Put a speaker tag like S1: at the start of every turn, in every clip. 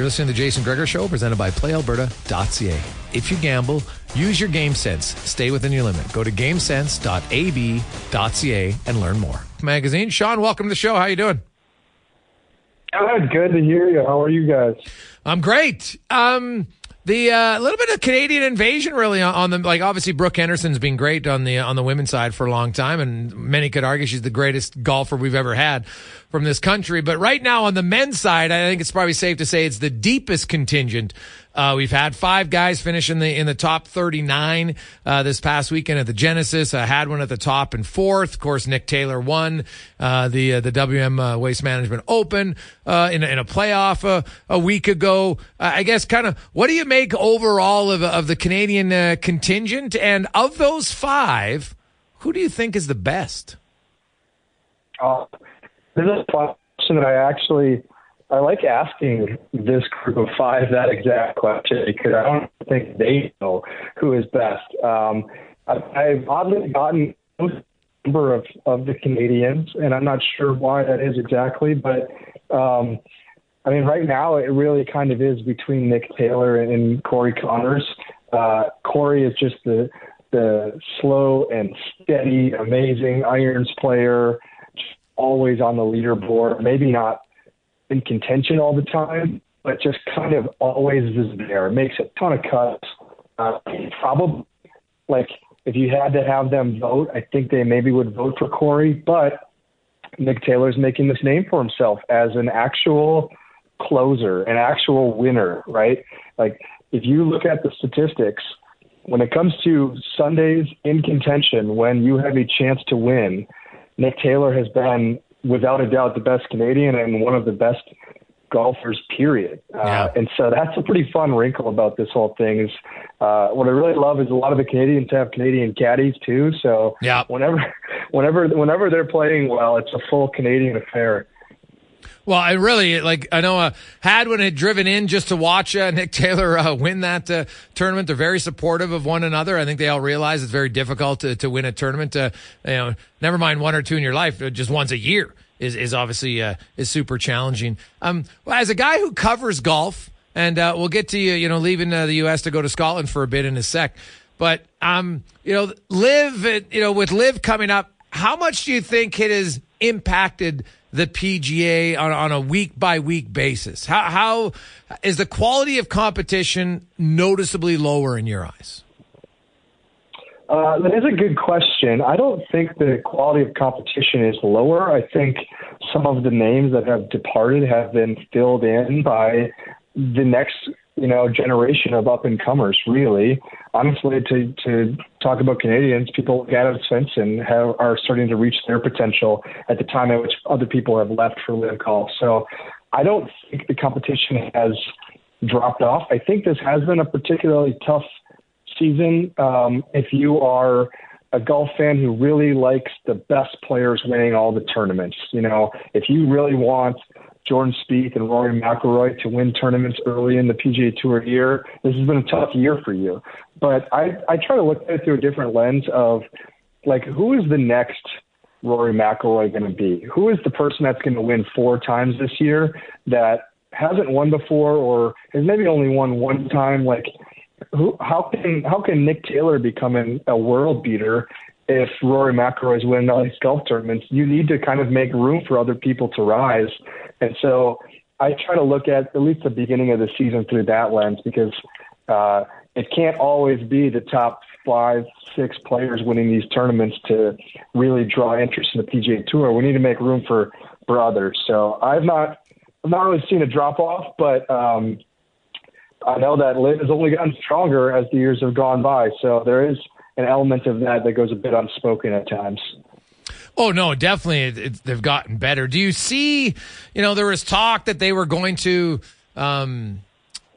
S1: You're listening to the Jason Gregor Show, presented by PlayAlberta.ca. If you gamble, use your game sense. Stay within your limit. Go to GameSense.ab.ca and learn more. Magazine. Sean, welcome to the show. How are you doing?
S2: Good. Good to hear you. How are you guys?
S1: I'm great. Um, the uh, little bit of Canadian invasion, really, on, on the like. Obviously, Brooke Henderson's been great on the on the women's side for a long time, and many could argue she's the greatest golfer we've ever had from this country. But right now, on the men's side, I think it's probably safe to say it's the deepest contingent uh, we've had five guys finish in the in the top 39 uh, this past weekend at the Genesis. I had one at the top and fourth. Of course, Nick Taylor won uh, the uh, the WM uh, Waste Management Open uh, in, in a playoff a week ago. I guess kind of what do you make overall of of the Canadian contingent? And of those five, who do you think is the best?
S2: Uh, this is a question that I actually I like asking this group of five that exact question because I don't think they know who is best. Um, I've oddly gotten number of, of the Canadians, and I'm not sure why that is exactly, but um, I mean, right now it really kind of is between Nick Taylor and Corey Conners. Uh, Corey is just the the slow and steady, amazing irons player, always on the leaderboard. Maybe not in contention all the time, but just kind of always is there. Makes a ton of cuts. Uh, probably like if you had to have them vote, I think they maybe would vote for Corey, but Nick Taylor's making this name for himself as an actual closer, an actual winner, right? Like if you look at the statistics, when it comes to Sundays in contention, when you have a chance to win, Nick Taylor has been without a doubt the best Canadian and one of the best golfers, period. Uh, yeah. Uh, and so that's a pretty fun wrinkle about this whole thing. Is uh, what I really love is a lot of the Canadians have Canadian caddies too. So
S1: yeah.
S2: whenever, whenever, whenever they're playing well, it's a full Canadian affair.
S1: Well, I really like. I know uh, Hadwin had driven in just to watch uh, Nick Taylor uh, win that uh, tournament. They're very supportive of one another. I think they all realize it's very difficult to, to win a tournament. Uh, you know, never mind one or two in your life, uh, just once a year is is obviously is super challenging. Um, well, as a guy who covers golf, and we'll get to you, you know, leaving the U.S. to go to Scotland for a bit in a sec. But um, you know, LIV, you know, with LIV coming up, how much do you think it has impacted? The PGA on, on a week by week basis? How, how is the quality of competition noticeably lower in your eyes?
S2: Uh, that is a good question. I don't think the quality of competition is lower. I think some of the names that have departed have been filled in by the next you know generation of up and comers. Really, honestly, to to talk about Canadians, people like Adam Svensson have, are starting to reach their potential at the time at which other people have left for LIV golf. So, I don't think the competition has dropped off. I think this has been a particularly tough season. Um, if you are a golf fan who really likes the best players winning all the tournaments, you know, if you really want Jordan Spieth and Rory McIlroy to win tournaments early in the PGA Tour year, this has been a tough year for you. But I I try to look at it through a different lens of like who is the next Rory McIlroy going to be? Who is the person that's going to win four times this year that hasn't won before or has maybe only won one time? Like who, how can how can Nick Taylor become an, a world beater if Rory McIlroy is winning all these golf tournaments? You need to kind of make room for other people to rise, and so I try to look at at least the beginning of the season through that lens because uh, it can't always be the top five, six players winning these tournaments to really draw interest in the PGA Tour. We need to make room for for others. So I've not I've not really seen a drop off, but um, I know that LIV has only gotten stronger as the years have gone by. So there is an element of that that goes a bit unspoken at times.
S1: Oh no, definitely, it, it, they've gotten better. Do you see? You know, there was talk that they were going to, um,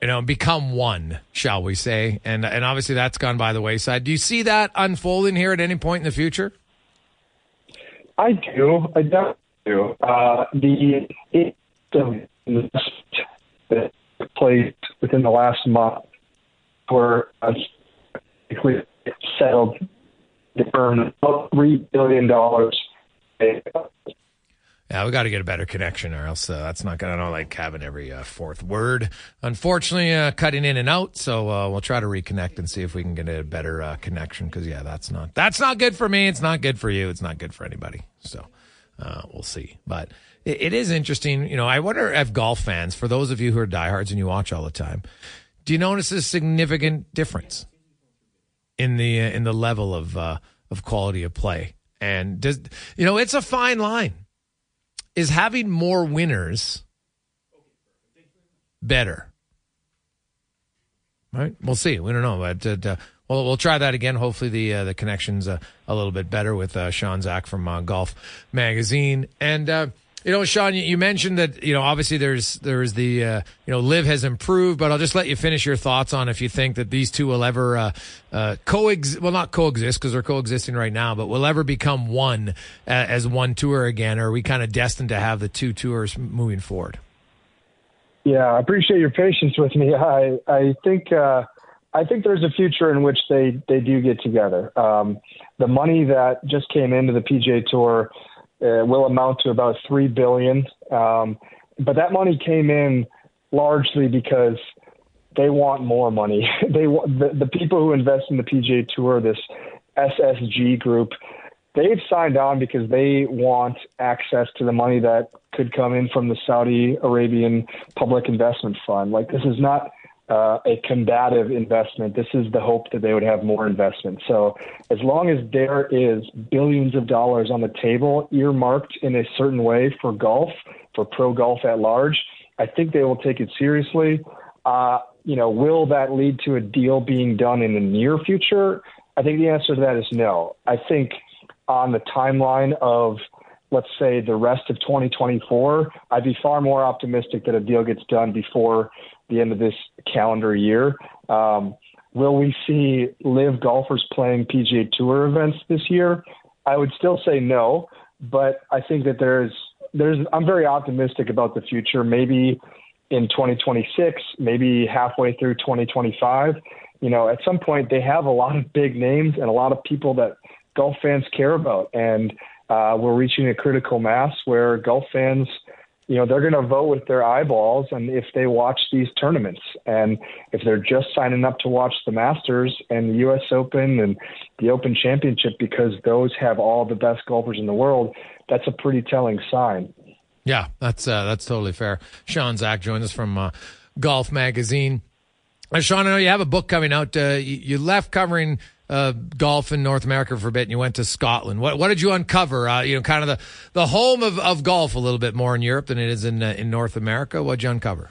S1: you know, become one, shall we say? And and obviously that's gone by the wayside. Do you see that unfolding here at any point in the future?
S2: I do. I definitely do. Uh, the it, that placed within the last month were uh, settled to earn about three billion dollars.
S1: Yeah, we got to get a better connection, or else uh, that's not going to like having every uh, fourth word. Unfortunately, uh, cutting in and out. So uh, we'll try to reconnect and see if we can get a better uh, connection. Because yeah, that's not that's not good for me. It's not good for you. It's not good for anybody. So uh, we'll see. But it, it is interesting. You know, I wonder if golf fans, for those of you who are diehards and you watch all the time, do you notice a significant difference in the in the level of uh, of quality of play? And does you know it's a fine line is having more winners better? Right? We'll see. We don't know, but uh, well, we'll try that again. Hopefully, the uh, the connection's uh, a little bit better with uh, Sean Zak from uh, Golf Magazine and. You know, Sean, you mentioned that you know obviously there's there's the uh, you know LIV has improved, but I'll just let you finish your thoughts on if you think that these two will ever uh, uh, coexist. Well, not coexist because they're coexisting right now, but will ever become one uh, as one tour again, or are we kind of destined to have the two tours moving forward?
S2: Yeah, I appreciate your patience with me. I I think uh, I think there's a future in which they they do get together. Um, the money that just came into the PGA Tour uh, will amount to about three billion. Um, but that money came in largely because they want more money. they the, the people who invest in the PGA Tour, this SSG group, they've signed on because they want access to the money that could come in from the Saudi Arabian Public Investment Fund. Like this is not uh, a combative investment. This is the hope that they would have more investment. So, as long as there is billions of dollars on the table earmarked in a certain way for golf, for pro golf at large, I think they will take it seriously. Uh, you know, will that lead to a deal being done in the near future? I think the answer to that is no. I think on the timeline of let's say the rest of 2024, I'd be far more optimistic that a deal gets done before the end of this calendar year. Um, will we see LIV golfers playing PGA Tour events this year? I would still say no, but I think that there's there's I'm very optimistic about the future. Maybe in 2026, maybe halfway through 2025. You know, at some point they have a lot of big names and a lot of people that golf fans care about, and uh, we're reaching a critical mass where golf fans you know they're going to vote with their eyeballs and if they watch these tournaments. And if they're just signing up to watch the masters and the us open and the open championship because those have all the best golfers in the world that's a pretty telling sign.
S1: Yeah that's uh, that's totally fair. Sean Zak joins us from uh, golf magazine. Uh, sean i know you have a book coming out. Uh, you, you left covering uh, golf in North America for a bit, and you went to Scotland. What what did you uncover? Uh, you know, kind of the, the home of, of golf a little bit more in Europe than it is in uh, in North America. What'd you uncover?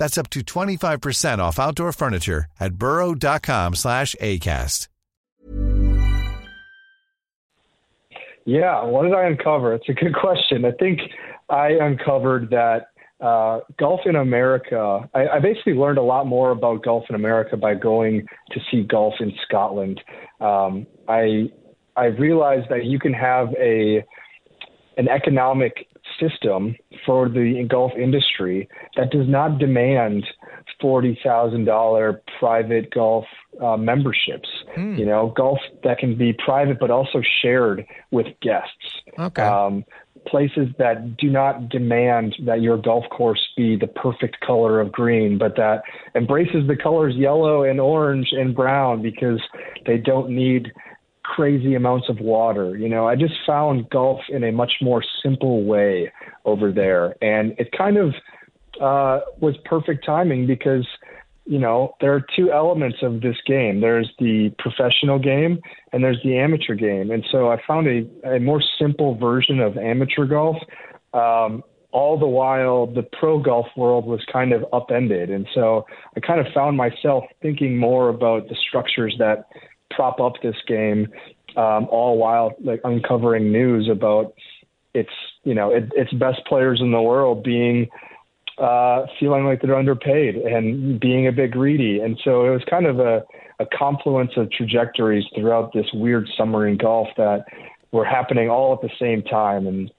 S3: That's up to 25% off outdoor furniture at burrow.com slash ACAST.
S2: Yeah, what did I uncover? It's a good question. I think I uncovered that uh, golf in America. I, I basically learned a lot more about golf in America by going to see golf in Scotland. Um, I I realized that you can have a an economic system for the golf industry that does not demand forty thousand dollar private golf uh, memberships.
S1: Hmm.
S2: You know, golf that can be private but also shared with guests.
S1: Okay.
S2: Um, places that do not demand that your golf course be the perfect color of green, but that embraces the colors yellow and orange and brown because they don't need crazy amounts of water. You know, I just found golf in a much more simple way over there. And it kind of uh, was perfect timing because, you know, there are two elements of this game there's the professional game and there's the amateur game. And so I found a, a more simple version of amateur golf. Um, all the while, the pro golf world was kind of upended. And so I kind of found myself thinking more about the structures that prop up this game, um, all while like uncovering news about its you know it, its best players in the world being uh, feeling like they're underpaid and being a bit greedy. And so it was kind of a, a confluence of trajectories throughout this weird summer in golf that were happening all at the same time. And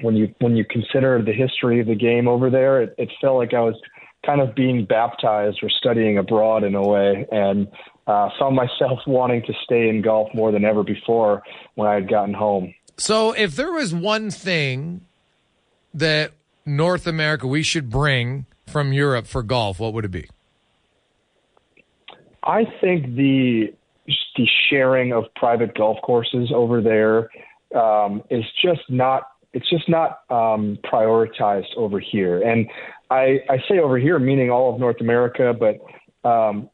S2: when you when you consider the history of the game over there, it, it felt like I was kind of being baptized or studying abroad in a way, and uh, found myself wanting to stay in golf more than ever before when I had gotten home.
S1: So, if there was one thing that North America we should bring from Europe for golf, what would it be?
S2: I think the the sharing of private golf courses over there um, is just not it's just not um, prioritized over here. And I, I say over here, meaning all of North America, but um,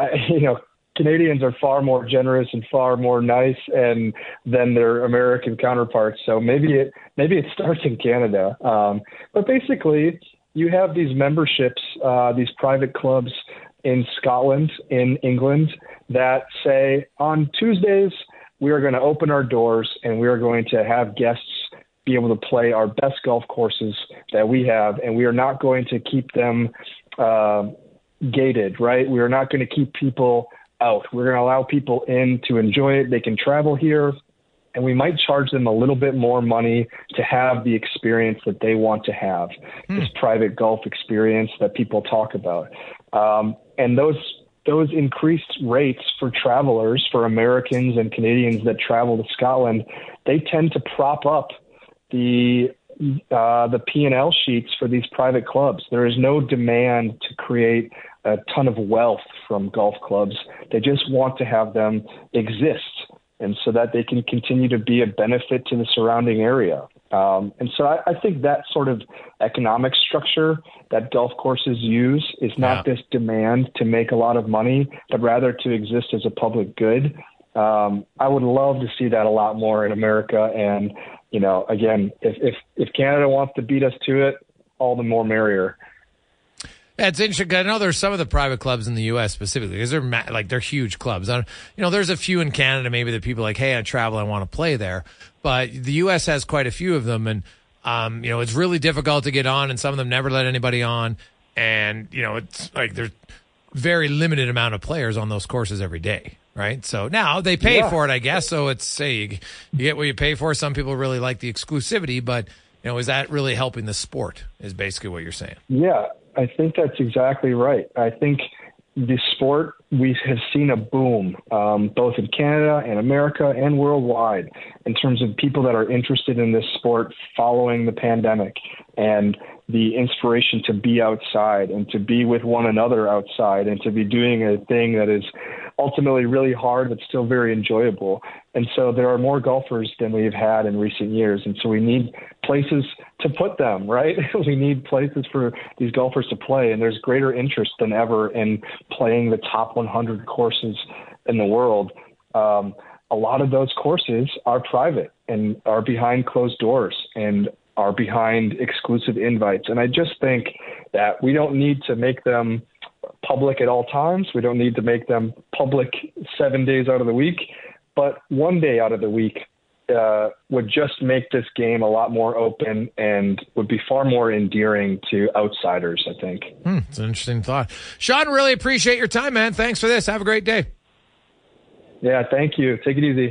S2: I, you know, Canadians are far more generous and far more nice and than their American counterparts. So maybe it maybe it starts in Canada. Um, but basically, you have these memberships, uh, these private clubs in Scotland, in England, that say on Tuesdays we are going to open our doors and we are going to have guests be able to play our best golf courses that we have, and we are not going to keep them uh, gated. Right? We are not going to keep people out. We're going to allow people in to enjoy it. They can travel here, and we might charge them a little bit more money to have the experience that they want to have, this private golf experience that people talk about. Um, and those those increased rates for travelers, for Americans and Canadians that travel to Scotland, they tend to prop up the uh, the P and L sheets for these private clubs. There is no demand to create a ton of wealth from golf clubs. They just want to have them exist, and so that they can continue to be a benefit to the surrounding area. Um, and so I, I think that sort of economic structure that golf courses use is not
S1: Yeah.
S2: this demand to make a lot of money, but rather to exist as a public good. Um, I would love to see that a lot more in America. And you know, again, if if if Canada wants to beat us to it, all the more merrier.
S1: It's interesting. I know there's some of the private clubs in the U.S. specifically because they're like they're huge clubs. I, you know, there's a few in Canada maybe that people are like, hey, I travel, I want to play there. But the U.S. has quite a few of them, and um, you know, it's really difficult to get on, and some of them never let anybody on, and you know, it's like there's very limited amount of players on those courses every day. Right. So now they pay
S2: Yeah.
S1: for it, I guess. So it's say you, you get what you pay for. Some people really like the exclusivity, but you know, is that really helping the sport? Is basically what you're saying.
S2: Yeah, I think that's exactly right. I think the sport we have seen a boom um, both in Canada and America and worldwide in terms of people that are interested in this sport following the pandemic and the inspiration to be outside and to be with one another outside and to be doing a thing that is ultimately really hard but still very enjoyable. And so there are more golfers than we've had in recent years. And so we need places to put them, right? we need places for these golfers to play. And there's greater interest than ever in playing the top 100 courses in the world. Um, a lot of those courses are private and are behind closed doors and are behind exclusive invites. And I just think that we don't need to make them public at all times. We don't need to make them public seven days out of the week, but one day out of the week uh, would just make this game a lot more open and would be far more endearing to outsiders, I think.
S1: Hmm, it's an interesting thought. Sean, really appreciate your time, man. Thanks for this. Have a great day.
S2: Yeah, thank you. Take it easy.